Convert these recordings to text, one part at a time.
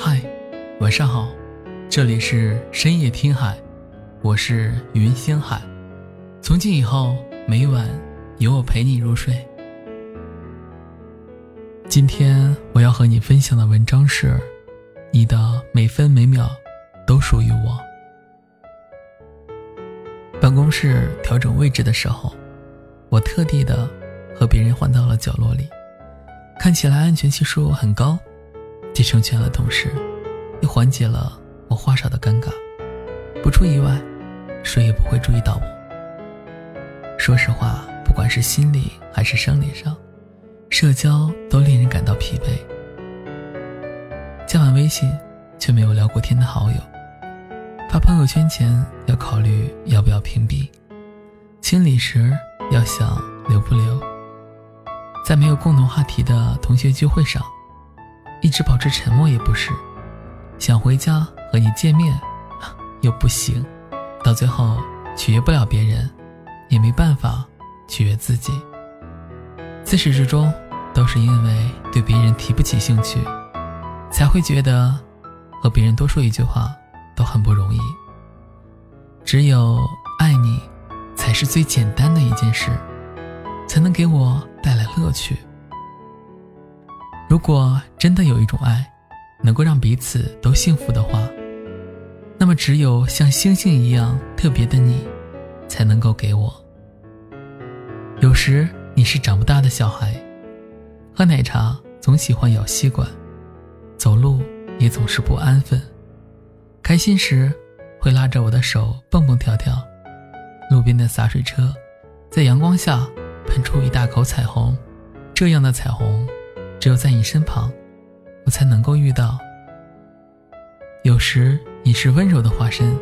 嗨，晚上好，这里是深夜听海，我是云星海。从今以后，每晚有我陪你入睡。今天我要和你分享的文章是：你的每分每秒都属于我。办公室调整位置的时候，我特地的和别人换到了角落里，看起来安全系数很高，既成全了同事，又缓解了我话少的尴尬。不出意外，谁也不会注意到我。说实话，不管是心理还是生理上。社交都令人感到疲惫，加完微信却没有聊过天的好友，发朋友圈前要考虑要不要屏蔽，清理时要想留不留，在没有共同话题的同学聚会上，一直保持沉默也不是，想回家和你见面又不行，到最后取悦不了别人，也没办法取悦自己。自始至终，都是因为对别人提不起兴趣，才会觉得和别人多说一句话都很不容易。只有爱你，才是最简单的一件事，才能给我带来乐趣。如果真的有一种爱，能够让彼此都幸福的话，那么只有像星星一样特别的你，才能够给我。有时。你是长不大的小孩，喝奶茶总喜欢咬吸管，走路也总是不安分，开心时会拉着我的手蹦蹦跳跳，路边的洒水车在阳光下喷出一大口彩虹，这样的彩虹只有在你身旁，我才能够遇到。有时你是温柔的化身，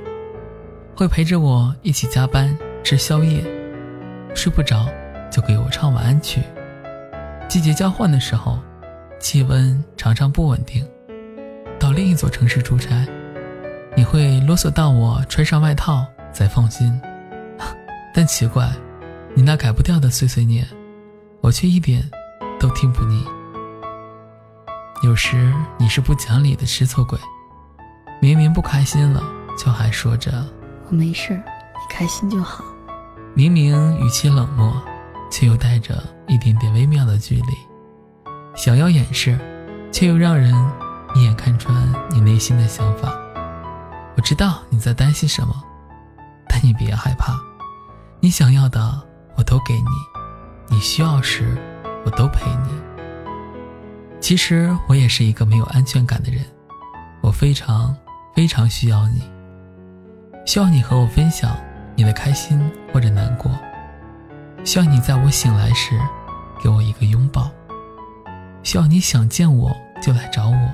会陪着我一起加班吃宵夜，睡不着。就给我唱晚安曲。季节交换的时候，气温常常不稳定。到另一座城市出差，你会啰嗦到我穿上外套才放心。但奇怪，你那改不掉的碎碎念，我却一点都听不腻。有时你是不讲理的吃醋鬼，明明不开心了，就还说着我没事，你开心就好。明明语气冷漠。却又带着一点点微妙的距离，想要掩饰，却又让人一眼看穿你内心的想法。我知道你在担心什么，但你别害怕，你想要的我都给你，你需要时我都陪你。其实我也是一个没有安全感的人，我非常非常需要你，需要你和我分享你的开心或者难过。需要你在我醒来时，给我一个拥抱。需要你想见我就来找我。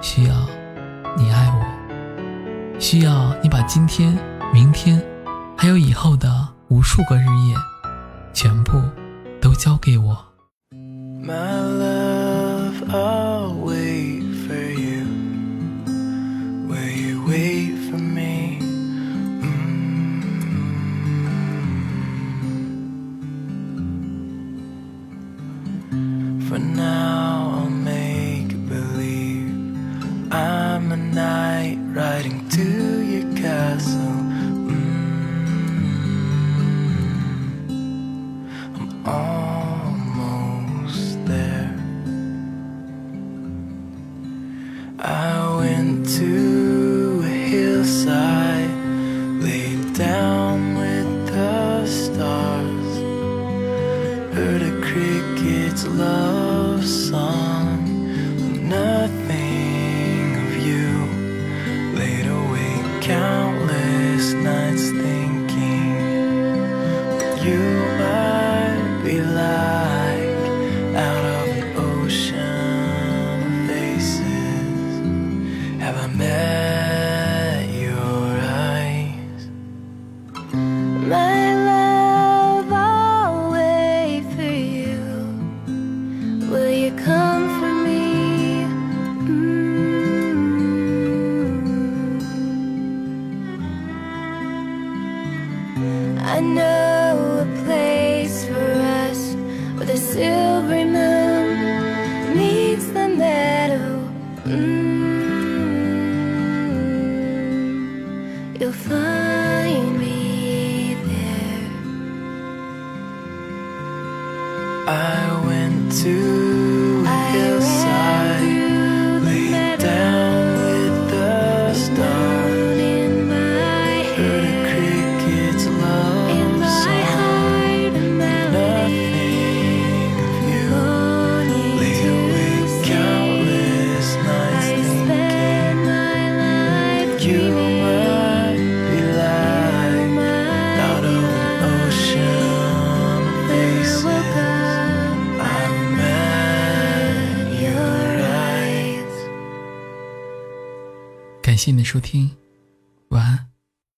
需要你爱我。需要你把今天、明天，还有以后的无数个日夜，全部都交给我。For now, I'll make believe I'm a knight riding to your castle. Mm, I'm almost there. I cricket's love song, nothing of you. Laid awake countless nights thinking you might be like I went to 谢谢你的收听，晚安。